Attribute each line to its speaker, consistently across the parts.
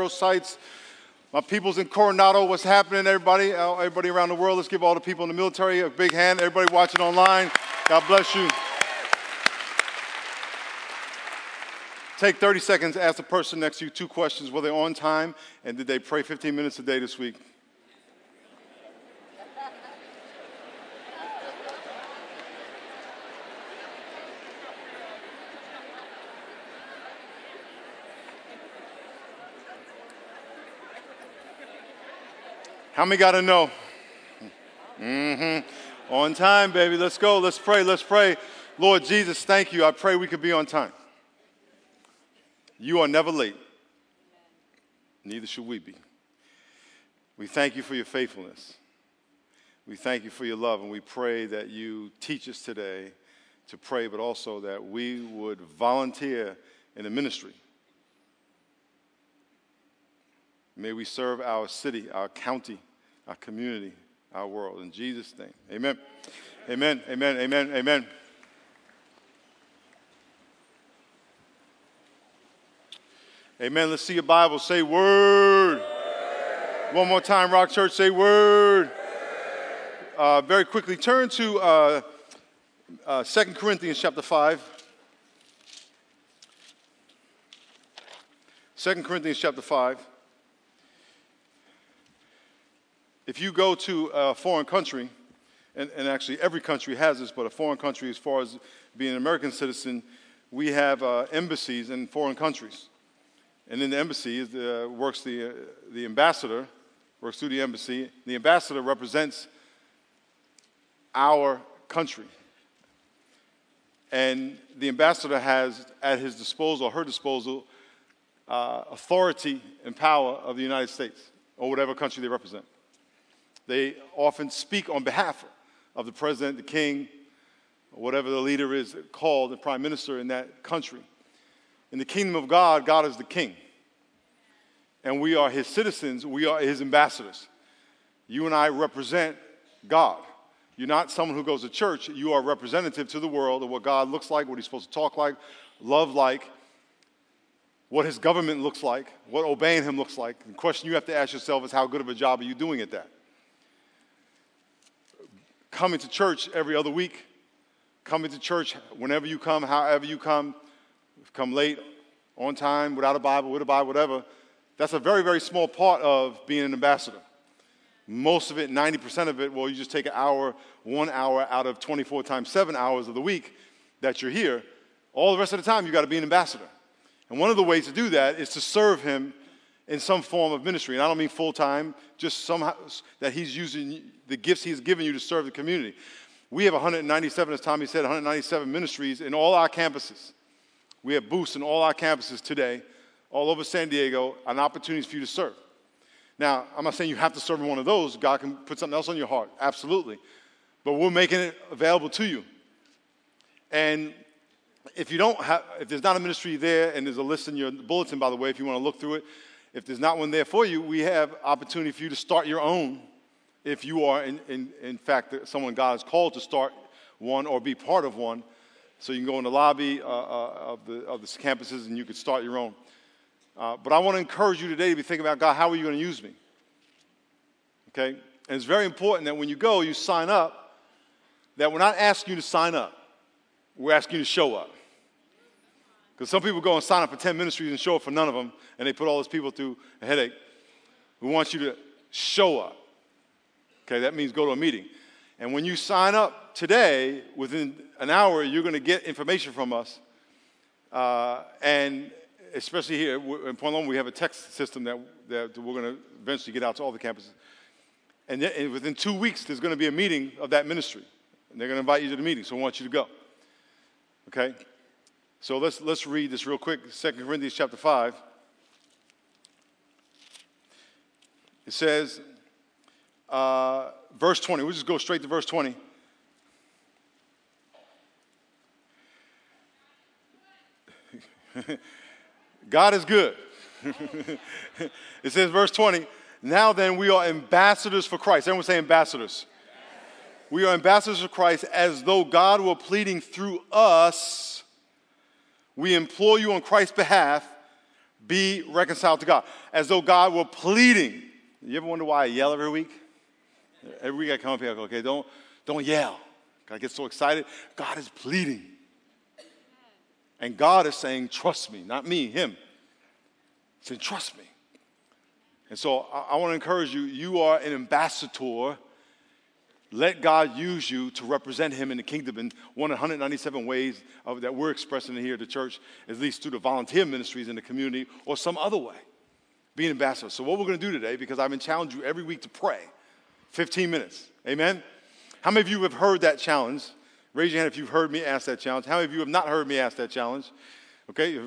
Speaker 1: microsites. My people's in Coronado, what's happening, everybody? Uh, everybody around the world, let's give all the people in the military a big hand. Everybody watching online, God bless you. Take 30 seconds, ask the person next to you two questions. Were they on time? And did they pray 15 minutes a day this week? How many got to know? Mm-hmm. On time, baby. Let's go. Let's pray. Let's pray. Lord Jesus, thank you. I pray we could be on time. You are never late. Neither should we be. We thank you for your faithfulness. We thank you for your love, and we pray that you teach us today to pray, but also that we would volunteer in the ministry. May we serve our city, our county, our community, our world. In Jesus' name, amen. Amen, amen, amen, amen. Amen. Let's see your Bible. Say word. word. One more time, Rock Church. Say word. Uh, very quickly, turn to uh, uh, 2 Corinthians chapter 5. 2 Corinthians chapter 5. If you go to a foreign country, and, and, actually every country has this, but a foreign country, as far as being an American citizen, we have uh, embassies in foreign countries. And in the embassy the, works the, uh, the ambassador, works through the embassy. The ambassador represents our country. And the ambassador has at his disposal, her disposal, uh, authority and power of the United States or whatever country they represent. They often speak on behalf of the president, the king, whatever the leader is called, the prime minister in that country. In the kingdom of God, God is the king. And we are his citizens, we are his ambassadors. You and I represent God. You're not someone who goes to church, you are representative to the world of what God looks like, what he's supposed to talk like, love like, what his government looks like, what obeying him looks like. The question you have to ask yourself is how good of a job are you doing at that? Coming to church every other week, coming to church whenever you come, however you come, come late, on time, without a Bible, with a Bible, whatever, that's a very, very small part of being an ambassador. Most of it, 90% of it, well, you just take an hour, one hour out of 24 times seven hours of the week that you're here. All the rest of the time, you got to be an ambassador. And one of the ways to do that is to serve him in some form of ministry. And I don't mean full time, just somehow that he's using the gifts he's given you to serve the community. We have 197, as Tommy said, 197 ministries in all our campuses. We have booths in all our campuses today, all over San Diego, an opportunity for you to serve. Now, I'm not saying you have to serve in one of those. God can put something else on your heart, absolutely. But we're making it available to you. And if you don't have, if there's not a ministry there, and there's a list in your bulletin, by the way, if you want to look through it, if there's not one there for you, we have opportunity for you to start your own if you are, in, in, in fact, someone God has called to start one or be part of one. So you can go in the lobby uh, uh, of, the, of the campuses and you can start your own. Uh, but I want to encourage you today to be thinking about God, how are you going to use me? Okay? And it's very important that when you go, you sign up, that we're not asking you to sign up, we're asking you to show up. Because some people go and sign up for 10 ministries and show up for none of them, and they put all those people through a headache. We want you to show up. Okay, that means go to a meeting. And when you sign up today, within an hour, you're going to get information from us. Uh, and especially here in Point Loma, we have a text system that, that we're going to eventually get out to all the campuses. And, and within two weeks, there's going to be a meeting of that ministry. And they're going to invite you to the meeting, so I want you to go. Okay? So let's, let's read this real quick 2 Corinthians chapter 5. It says, uh, verse 20, we'll just go straight to verse 20. God is good. it says, verse 20, now then we are ambassadors for Christ. Everyone say ambassadors. We are ambassadors for Christ as though God were pleading through us. We implore you on Christ's behalf, Be reconciled to God. As though God were pleading. You ever wonder why I yell every week? Every week I come up here, I go, okay, don't, don't yell. I get so excited. God is pleading. And God is saying, trust me, not me, him. He said, trust me. And so I, I want to encourage you, you are an ambassador. Let God use you to represent him in the kingdom in one of 197 ways of, that we're expressing here at the church, at least through the volunteer ministries in the community or some other way. Be an ambassador. So what we're going to do today, because I've been challenging you every week to pray, 15 minutes. Amen? How many of you have heard that challenge? Raise your hand if you've heard me ask that challenge. How many of you have not heard me ask that challenge? Okay,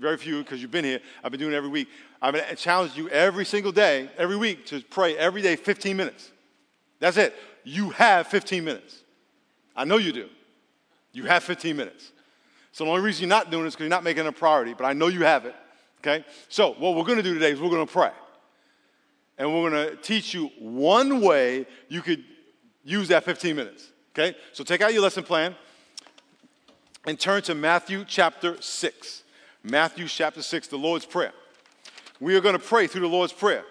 Speaker 1: very few because you've been here. I've been doing it every week. I've been challenged you every single day, every week, to pray every day 15 minutes. That's it. You have 15 minutes. I know you do. You have 15 minutes. So the only reason you're not doing it is because you're not making it a priority, but I know you have it. Okay? So what we're going to do today is we're going to pray. And we're going to teach you one way you could use that 15 minutes. Okay? So take out your lesson plan and turn to Matthew chapter 6. Matthew chapter 6, the Lord's Prayer. We are going to pray through the Lord's Prayer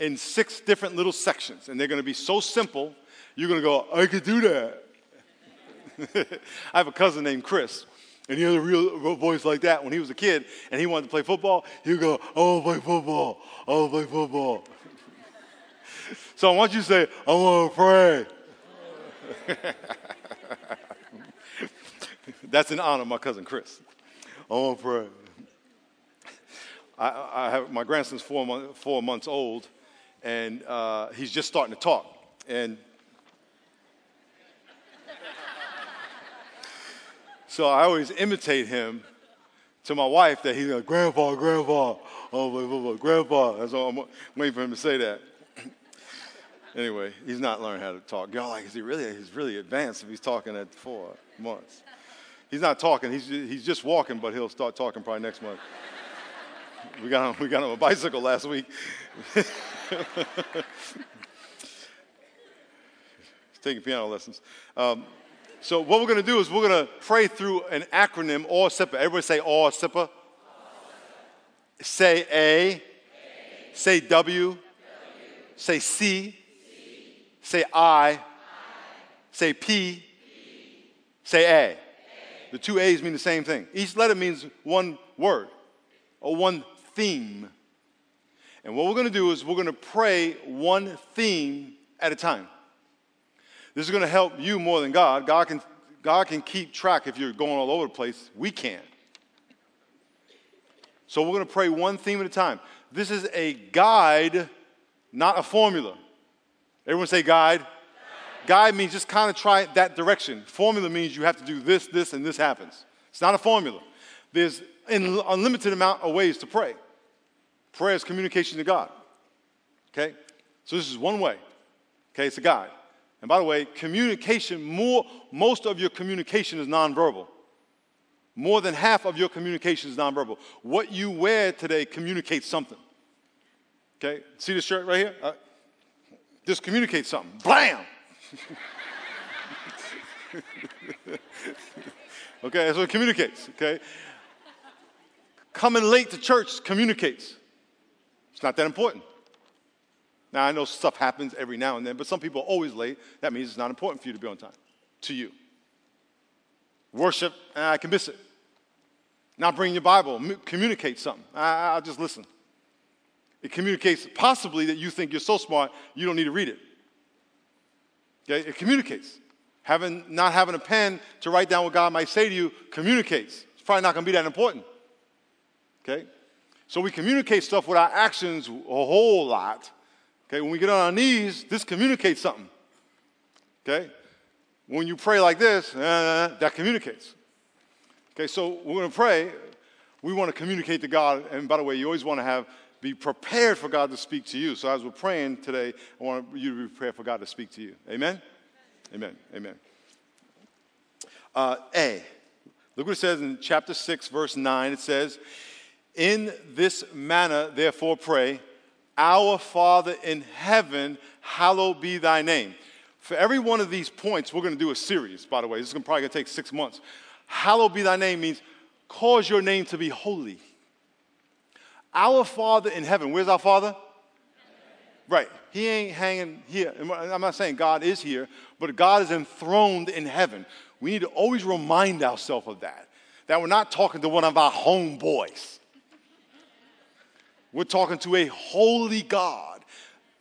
Speaker 1: in six different little sections, and they're going to be so simple, you're going to go, I could do that. I have a cousin named Chris, and he had a real voice like that when he was a kid, and he wanted to play football. He would go, to play football. To play football. so I want you to say, I want to pray. That's in honor of my cousin Chris. I want to pray. I, I have, my grandson's four, month, four months old, and uh, he's just starting to talk. And so I always imitate him to my wife that he's like, Grandpa, Grandpa, oh, Grandpa. That's all I'm waiting for him to say that. anyway, he's not learning how to talk. Y'all like, is he really? He's really advanced if he's talking at four months. He's not talking. He's, he's just walking, but he'll start talking probably next month. We got him, we got him a bicycle last week. taking piano lessons. Um, so what we're going to do is we're going to pray through an acronym, AWCIPA. Everybody say AWCIPA. Say A. a. Say w. w. Say C. C. Say I. I. Say P. P. Say A. The two A's mean the same thing. Each letter means one word or one theme. And what we're going to do is we're going to pray one theme at a time. This is going to help you more than God. God can, God can keep track if you're going all over the place. We can't. So we're going to pray one theme at a time. This is a guide, not a formula. Everyone say guide. Guide means just kind of try that direction. Formula means you have to do this, this, and this happens. It's not a formula. There's an unlimited amount of ways to pray. Prayer is communication to God. Okay? So this is one way. Okay, it's a guide. And by the way, communication, more, most of your communication is nonverbal. More than half of your communication is nonverbal. What you wear today communicates something. Okay? See this shirt right here? Uh, this communicates something. Blam! okay, that's what it communicates, okay? Coming late to church communicates. It's not that important. Now, I know stuff happens every now and then, but some people are always late. That means it's not important for you to be on time, to you. Worship, I can miss it. Not bring your Bible, communicate something. I, I'll just listen. It communicates possibly that you think you're so smart, you don't need to read it. Okay? It communicates. Having, not having a pen to write down what God might say to you communicates. It's probably not going to be that important. Okay? So we communicate stuff with our actions a whole lot. Okay? When we get on our knees, this communicates something. Okay? When you pray like this, uh, that communicates. Okay, so we're going to pray. We want to communicate to God. And by the way, you always want to have be prepared for God to speak to you. So as we're praying today, I want you to be prepared for God to speak to you. Amen? Amen. Amen. Uh, a. Look what it says in chapter 6, verse 9. It says, In this manner, therefore, pray, Our Father in heaven, hallowed be thy name. For every one of these points, we're going to do a series, by the way. This is probably going to take six months. Hallowed be thy name means cause your name to be holy. Our Father in heaven, where's our Father? Right. He ain't hanging here. I'm not saying God is here, but God is enthroned in heaven. We need to always remind ourselves of that. That we're not talking to one of our homeboys. We're talking to a holy God,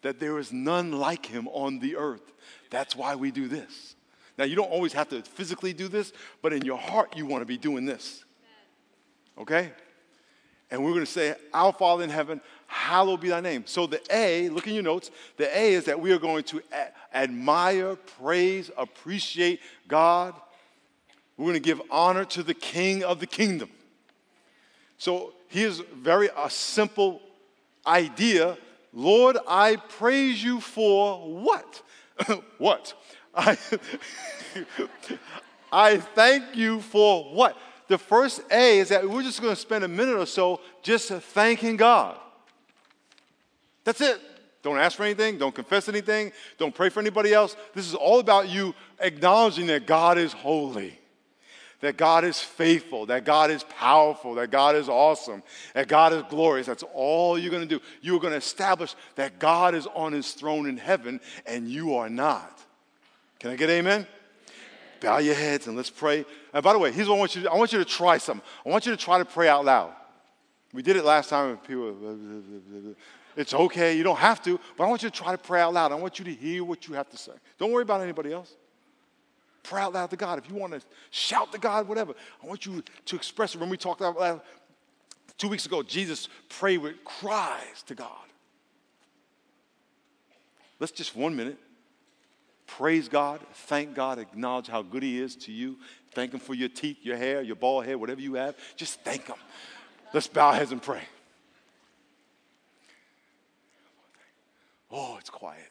Speaker 1: that there is none like him on the earth. That's why we do this. Now, you don't always have to physically do this, but in your heart, you want to be doing this. Okay? And we're going to say, Our Father in heaven, hallowed be thy name. So the A, look in your notes, the A is that we are going to admire, praise, appreciate God. We're going to give honor to the King of the kingdom. So here's very a simple idea. Lord, I praise you for what? what? I, I thank you for what? The first A is that we're just going to spend a minute or so just thanking God. That's it. Don't ask for anything. Don't confess anything. Don't pray for anybody else. This is all about you acknowledging that God is holy, that God is faithful, that God is powerful, that God is awesome, that God is glorious. That's all you're going to do. You're going to establish that God is on his throne in heaven and you are not. Can I get amen? Bow your heads and let's pray. And by the way, here's what I want you to do. I want you to try something. I want you to try to pray out loud. We did it last time with people. It's okay, you don't have to, but I want you to try to pray out loud. I want you to hear what you have to say. Don't worry about anybody else. Pray out loud to God. If you want to shout to God, whatever, I want you to express it. When we talked about two weeks ago, Jesus prayed with cries to God. Let's just one minute praise God, thank God, acknowledge how good He is to you. Thank Him for your teeth, your hair, your bald head, whatever you have. Just thank Him. Let's bow heads and pray. Oh, it's quiet.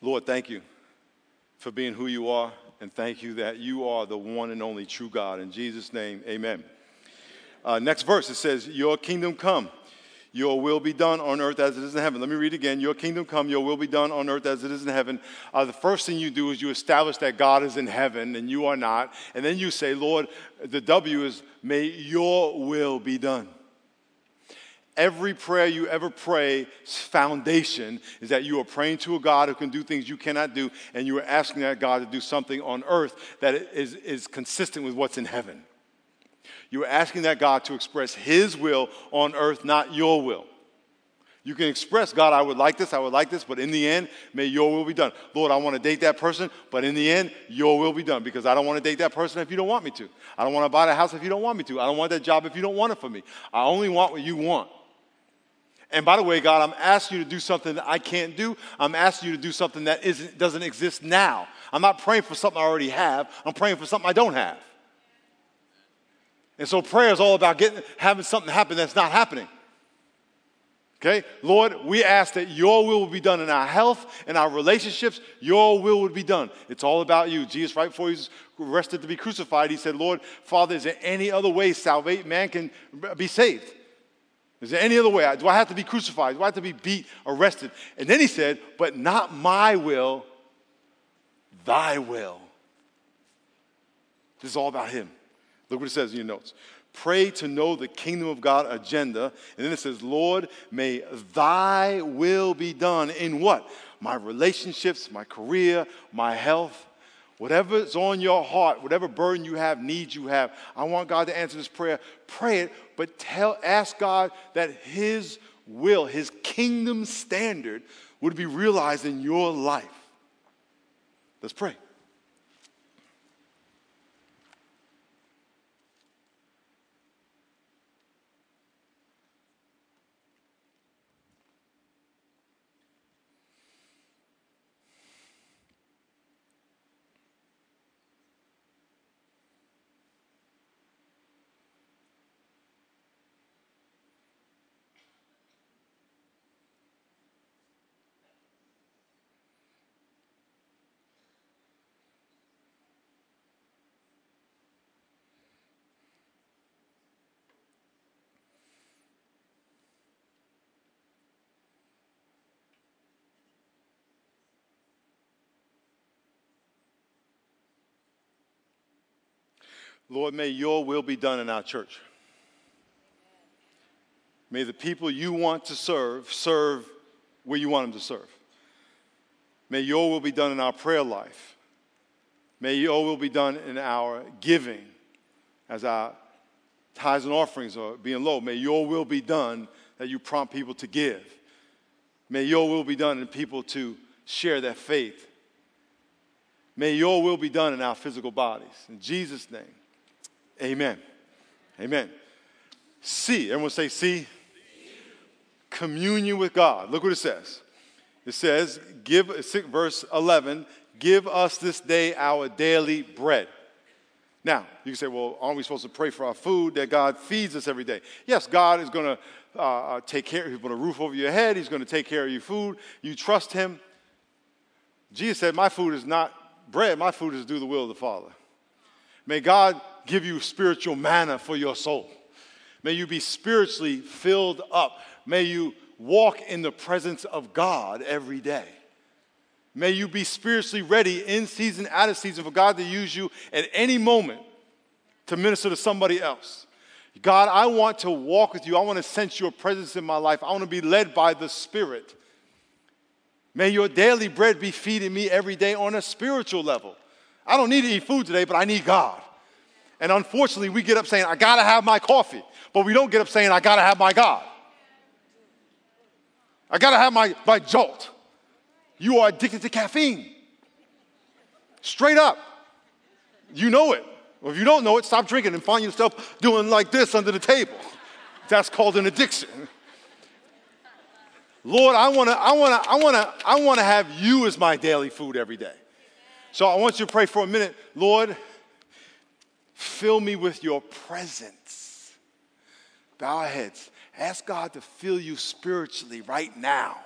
Speaker 1: Lord, thank you for being who you are, and thank you that you are the one and only true God. In Jesus' name, amen. Uh, next verse, it says, Your kingdom come, your will be done on earth as it is in heaven. Let me read again. Your kingdom come, your will be done on earth as it is in heaven. Uh, the first thing you do is you establish that God is in heaven and you are not. And then you say, Lord, the W is, May your will be done. Every prayer you ever pray, foundation is that you are praying to a God who can do things you cannot do, and you are asking that God to do something on earth that is, is consistent with what's in heaven. You are asking that God to express His will on earth, not your will. You can express, God, I would like this, I would like this, but in the end, may your will be done. Lord, I want to date that person, but in the end, your will be done because I don't want to date that person if you don't want me to. I don't want to buy that house if you don't want me to. I don't want that job if you don't want it for me. I only want what you want. And by the way, God, I'm asking you to do something that I can't do. I'm asking you to do something that isn't, doesn't exist now. I'm not praying for something I already have. I'm praying for something I don't have. And so prayer is all about getting, having something happen that's not happening. Okay? Lord, we ask that your will will be done in our health, in our relationships. Your will would be done. It's all about you. Jesus, right before he was arrested to be crucified, he said, Lord, Father, is there any other way salvate man can be saved? Is there any other way? Do I have to be crucified? Do I have to be beat, arrested? And then he said, But not my will, thy will. This is all about him. Look what it says in your notes. Pray to know the kingdom of God agenda. And then it says, Lord, may thy will be done in what? My relationships, my career, my health, Whatever's on your heart, whatever burden you have, needs you have, I want God to answer this prayer. Pray it, but tell, ask God that His will, His kingdom standard would be realized in your life. Let's pray. Lord, may your will be done in our church. May the people you want to serve serve where you want them to serve. May your will be done in our prayer life. May your will be done in our giving as our tithes and offerings are being low. May your will be done that you prompt people to give. May your will be done in people to share their faith. May your will be done in our physical bodies. In Jesus' name, amen. Amen. C, everyone say C. Communion with God. Look what it says. It says, give, verse 11, give us this day our daily bread. Now, you can say, well, aren't we supposed to pray for our food that God feeds us every day? Yes, God is going to uh, uh, take care, He's going to roof over your head, He's going to take care of your food. You trust Him. Jesus said, My food is not bread, my food is to do the will of the Father. May God give you spiritual manna for your soul. May you be spiritually filled up. May you walk in the presence of God every day. May you be spiritually ready in season, out of season for God to use you at any moment to minister to somebody else. God, I want to walk with you. I want to sense your presence in my life. I want to be led by the Spirit. May your daily bread be feeding me every day on a spiritual level. I don't need to eat food today, but I need God. And unfortunately, we get up saying, I gotta have my coffee, but we don't get up saying, I gotta have my God. I gotta have my, my jolt you are addicted to caffeine. Straight up. You know it. Well, if you don't know it, stop drinking and find yourself doing like this under the table. That's called an addiction. Lord, I wanna, I wanna, I wanna, I wanna have you as my daily food every day. So I want you to pray for a minute. Lord, fill me with your presence. Bow our heads. Ask God to fill you spiritually right now.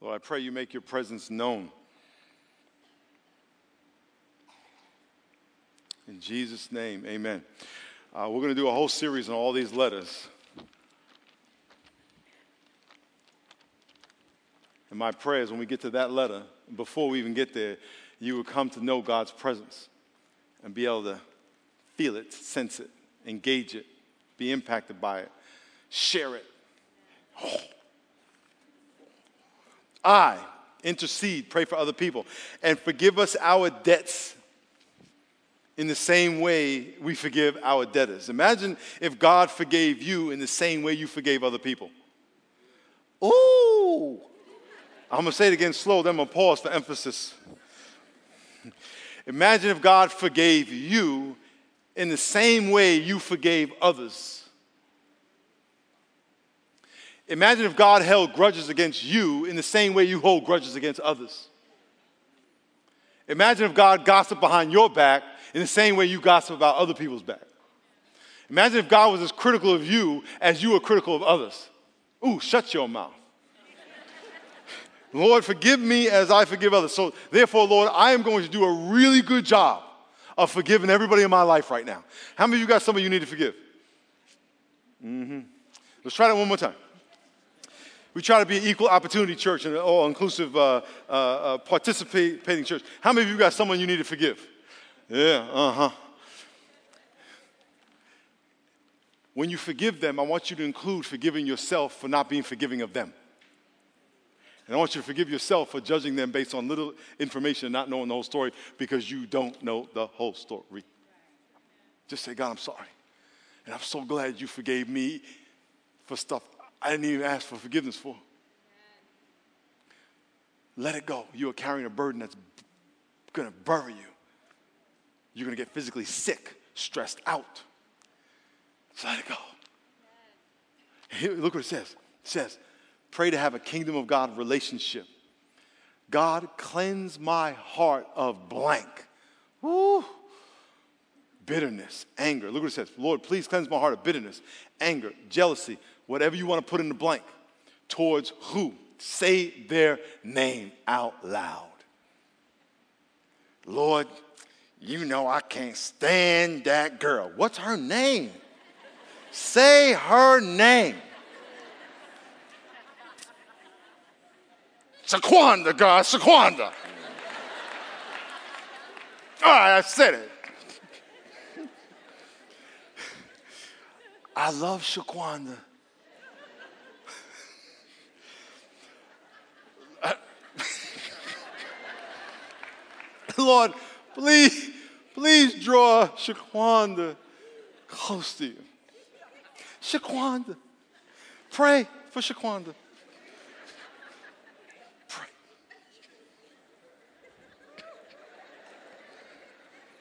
Speaker 1: Lord, I pray you make your presence known. In Jesus' name, amen. Uh, we're going to do a whole series on all these letters. And my prayer is when we get to that letter, before we even get there, you will come to know God's presence and be able to feel it, sense it, engage it, be impacted by it, share it. Oh. I intercede, pray for other people, and forgive us our debts in the same way we forgive our debtors. Imagine if God forgave you in the same way you forgave other people. Ooh! I'm gonna say it again slow, then I'm gonna pause for emphasis. Imagine if God forgave you in the same way you forgave others. Imagine if God held grudges against you in the same way you hold grudges against others. Imagine if God gossiped behind your back in the same way you gossip about other people's back. Imagine if God was as critical of you as you were critical of others. Ooh, shut your mouth. Lord, forgive me as I forgive others. So, therefore, Lord, I am going to do a really good job of forgiving everybody in my life right now. How many of you got somebody you need to forgive? Mm-hmm. Let's try that one more time. We try to be an equal opportunity church and an all inclusive uh, uh, uh, participating church. How many of you got someone you need to forgive? Yeah, uh huh. When you forgive them, I want you to include forgiving yourself for not being forgiving of them. And I want you to forgive yourself for judging them based on little information and not knowing the whole story because you don't know the whole story. Just say, God, I'm sorry. And I'm so glad you forgave me for stuff I didn't even ask for forgiveness for. Let it go. You are carrying a burden that's going to bury you. You're going to get physically sick, stressed out. So let it go. Look what it says. It says, pray to have a kingdom of God relationship. God, cleanse my heart of blank. Woo. Bitterness, anger. Look what it says. Lord, please cleanse my heart of bitterness, anger, jealousy, whatever you want to put in the blank. Towards who? Say their name out loud. Lord, you know I can't stand that girl. What's her name? Say her name. Shaquanda, God, Shaquanda. All right, I said it. I love Shaquanda. Lord, please, please draw Shaquanda close to you. Shaquanda. Pray for Shaquanda. Pray.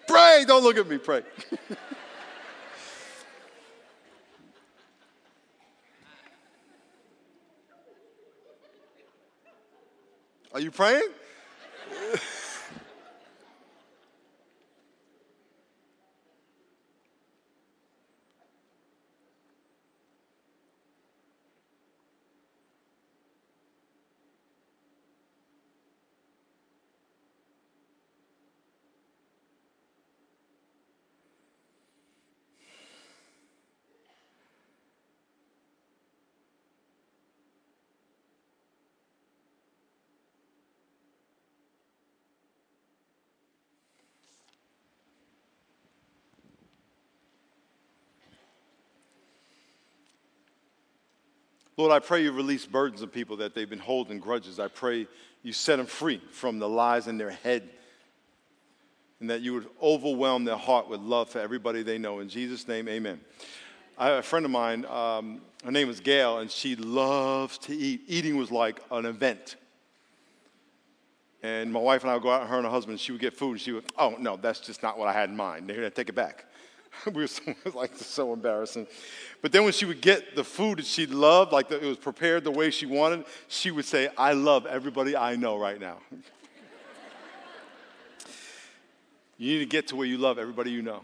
Speaker 1: Pray. Don't look at me. Pray. Are you praying? Lord, I pray you release burdens of people that they've been holding grudges. I pray you set them free from the lies in their head and that you would overwhelm their heart with love for everybody they know. In Jesus' name, amen. I have a friend of mine, um, her name is Gail, and she loves to eat. Eating was like an event. And my wife and I would go out, her and her husband, she would get food, and she would, oh, no, that's just not what I had in mind. They're going to take it back. we were so, like so embarrassing. But then when she would get the food that she loved, like the, it was prepared the way she wanted, she would say, I love everybody I know right now. you need to get to where you love everybody you know.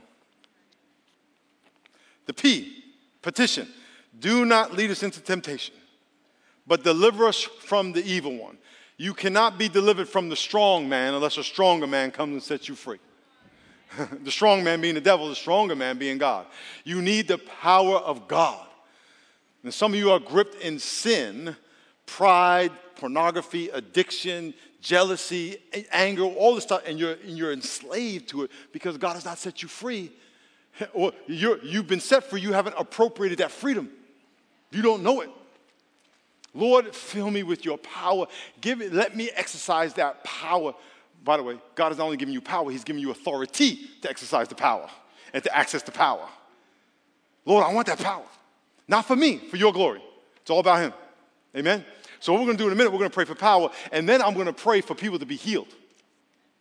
Speaker 1: The P, petition. Do not lead us into temptation, but deliver us from the evil one. You cannot be delivered from the strong man unless a stronger man comes and sets you free. the strong man being the devil, the stronger man being God. You need the power of God. And some of you are gripped in sin, pride, pornography, addiction, jealousy, anger, all this stuff, and you're, and you're enslaved to it because God has not set you free. Or you you've been set free, you haven't appropriated that freedom. You don't know it. Lord, fill me with your power. Give it, let me exercise that power by the way, God is not only giving you power, He's giving you authority to exercise the power and to access the power. Lord, I want that power. Not for me, for your glory. It's all about Him. Amen? So, what we're going to do in a minute, we're going to pray for power, and then I'm going to pray for people to be healed.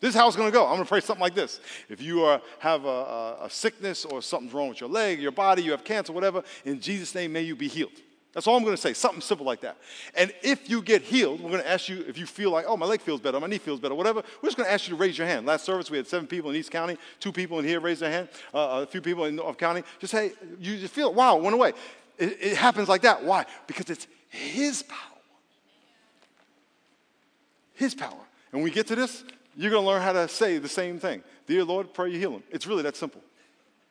Speaker 1: This is how it's going to go. I'm going to pray something like this. If you are, have a, a, a sickness or something's wrong with your leg, your body, you have cancer, whatever, in Jesus' name, may you be healed. That's all I'm going to say, something simple like that. And if you get healed, we're going to ask you if you feel like, oh, my leg feels better, my knee feels better, whatever. We're just going to ask you to raise your hand. Last service, we had seven people in East County, two people in here raised their hand, uh, a few people in North County. Just say, you just feel, it. wow, it went away. It, it happens like that. Why? Because it's His power. His power. And when we get to this, you're going to learn how to say the same thing. Dear Lord, pray you heal him. It's really that simple.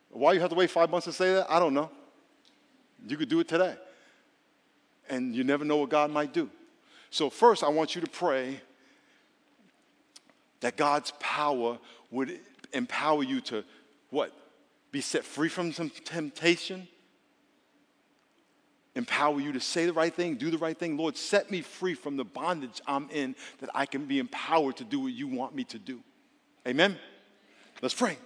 Speaker 1: Why you have to wait five months to say that? I don't know. You could do it today and you never know what God might do. So, first, I want you to pray that God's power would empower you to what? Be set free from some temptation, empower you to say the right thing, do the right thing. Lord, set me free from the bondage I'm in that I can be empowered to do what you want me to do. Amen? Let's pray.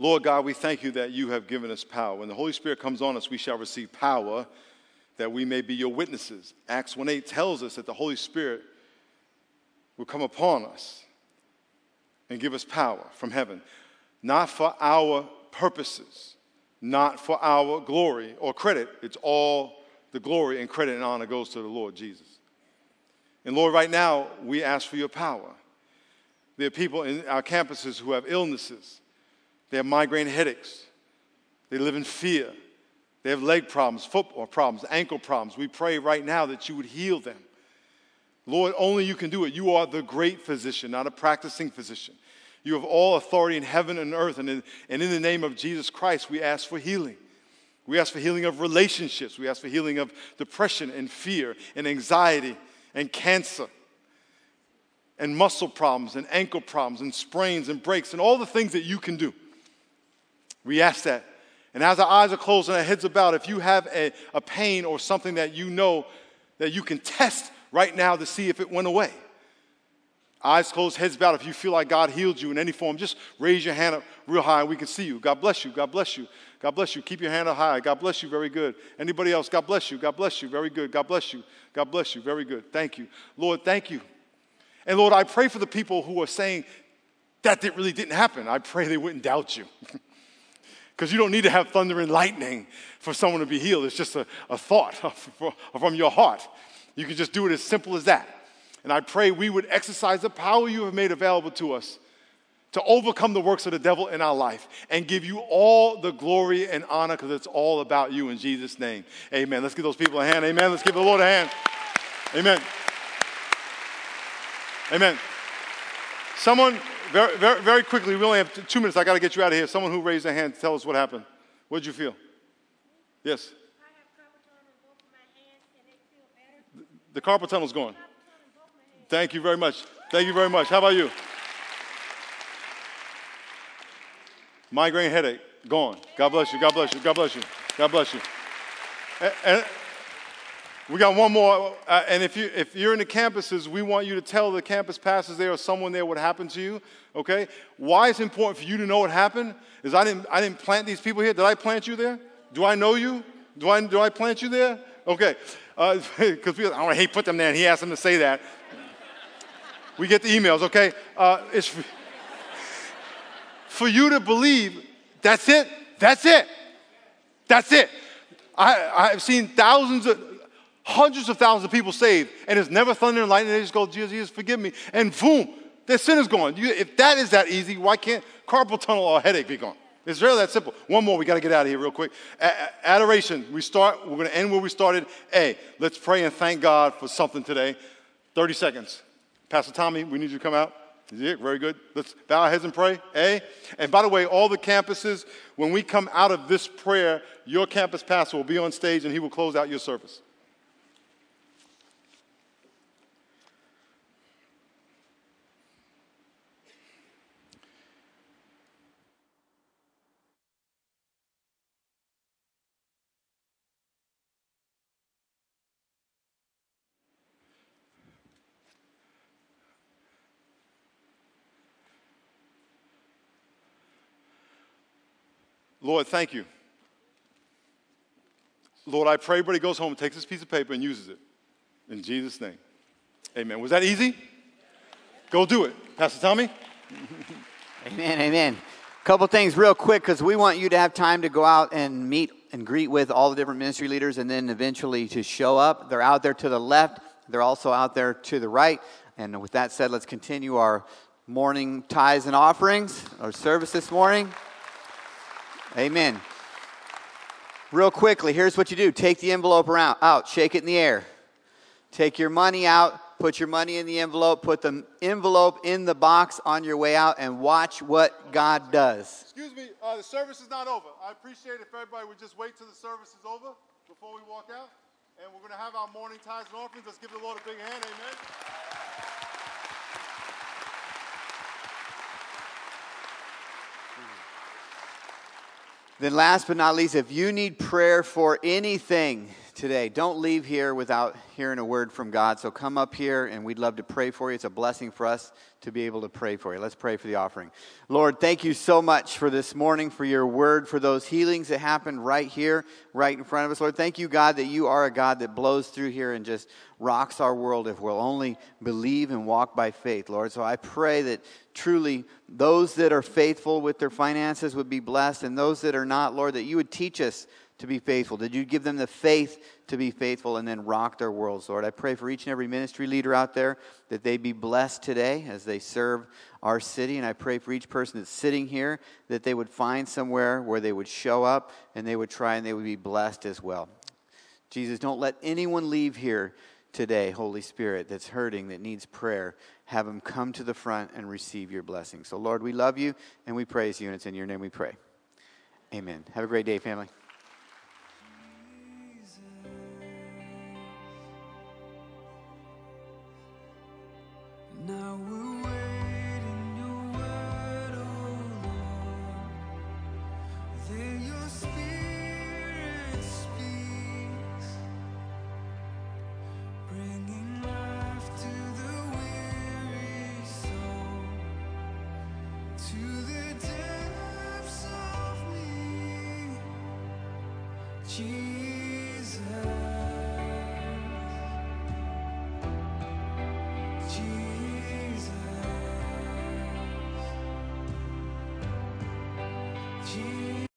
Speaker 1: Lord God, we thank you that you have given us power. When the Holy Spirit comes on us, we shall receive power that we may be your witnesses. Acts 1 8 tells us that the Holy Spirit will come upon us and give us power from heaven, not for our purposes, not for our glory or credit. It's all the glory and credit and honor goes to the Lord Jesus. And Lord, right now, we ask for your power. There are people in our campuses who have illnesses, they have migraine headaches, they live in fear, they have leg problems, football problems, ankle problems. We pray right now that you would heal them. Lord, only you can do it. You are the great physician, not a practicing physician. You have all authority in heaven and earth. And in, and in the name of Jesus Christ, we ask for healing. We ask for healing of relationships. We ask for healing of depression and fear and anxiety and cancer and muscle problems and ankle problems and sprains and breaks and all the things that you can do. We ask that. And as our eyes are closed and our heads are bowed, if you have a, a pain or something that you know that you can test right now to see if it went away, eyes closed, heads bowed, if you feel like God healed you in any form, just raise your hand up real high and we can see you. God bless you. God bless you. God bless you. Keep your hand up high. God bless you. Very good. Anybody else? God bless you. God bless you. Very good. God bless you. God bless you. Very good. Thank you. Lord, thank you. And Lord, I pray for the people who are saying that really didn't happen. I pray they wouldn't doubt you. Because you don't need to have thunder and lightning for someone to be healed. It's just a, a thought from your heart. You can just do it as simple as that. And I pray we would exercise the power you have made available to us to overcome the works of the devil in our life and give you all the glory and honor because it's all about you in Jesus' name. Amen. Let's give those people a hand. Amen. Let's give the Lord a hand. Amen. Amen. Someone, very, very, very quickly, we only have two minutes. I got to get you out of here. Someone who raised their hand, tell us what happened. What did you feel? Yes. The carpal tunnel's gone. Thank you very much. Thank you very much. How about you? Migraine headache, gone. God bless you. God bless you. God bless you. God bless you. And, and we got one more. Uh, and if, you, if you're in the campuses, we want you to tell the campus pastors there or someone there what happened to you, okay? Why it's important for you to know what happened is I didn't, I didn't plant these people here. Did I plant you there? Do I know you? Do I, do I plant you there? Okay. Because uh, people, I don't hate put them there, and he asked them to say that. We get the emails, okay? Uh, it's for, for you to believe that's it, that's it, that's it. I, I've seen thousands of, hundreds of thousands of people saved, and it's never thunder and lightning. They just go, Jesus, Jesus, forgive me, and boom, their sin is gone. You, if that is that easy, why can't carpal tunnel or headache be gone? It's really that simple. One more, we got to get out of here real quick. A- adoration. We start, we're going to end where we started. A, let's pray and thank God for something today. 30 seconds. Pastor Tommy, we need you to come out. Is it very good. Let's bow our heads and pray. A. And by the way, all the campuses, when we come out of this prayer, your campus pastor will be on stage and he will close out your service. Lord, thank you. Lord, I pray everybody goes home, and takes this piece of paper, and uses it. In Jesus' name. Amen. Was that easy? Go do it. Pastor Tommy?
Speaker 2: amen, amen. A couple things real quick because we want you to have time to go out and meet and greet with all the different ministry leaders and then eventually to show up. They're out there to the left, they're also out there to the right. And with that said, let's continue our morning tithes and offerings, our service this morning. Amen. Real quickly, here's what you do take the envelope around, out, shake it in the air. Take your money out, put your money in the envelope, put the envelope in the box on your way out, and watch what God does.
Speaker 1: Excuse me, uh, the service is not over. I appreciate if everybody would just wait till the service is over before we walk out. And we're going to have our morning tithes and offerings. Let's give the Lord a big hand. Amen.
Speaker 2: Then, last but not least, if you need prayer for anything, today. Don't leave here without hearing a word from God. So come up here and we'd love to pray for you. It's a blessing for us to be able to pray for you. Let's pray for the offering. Lord, thank you so much for this morning, for your word, for those healings that happened right here, right in front of us. Lord, thank you, God, that you are a God that blows through here and just rocks our world if we'll only believe and walk by faith, Lord. So I pray that truly those that are faithful with their finances would be blessed, and those that are not, Lord, that you would teach us to be faithful? Did you give them the faith to be faithful and then rock their worlds, Lord? I pray for each and every ministry leader out there that they be blessed today as they serve our city. And I pray for each person that's sitting here that they would find somewhere where they would show up and they would try and they would be blessed as well. Jesus, don't let anyone leave here today, Holy Spirit, that's hurting, that needs prayer. Have them come to the front and receive your blessing. So, Lord, we love you and we praise you, and it's in your name we pray. Amen. Have a great day, family.
Speaker 3: Now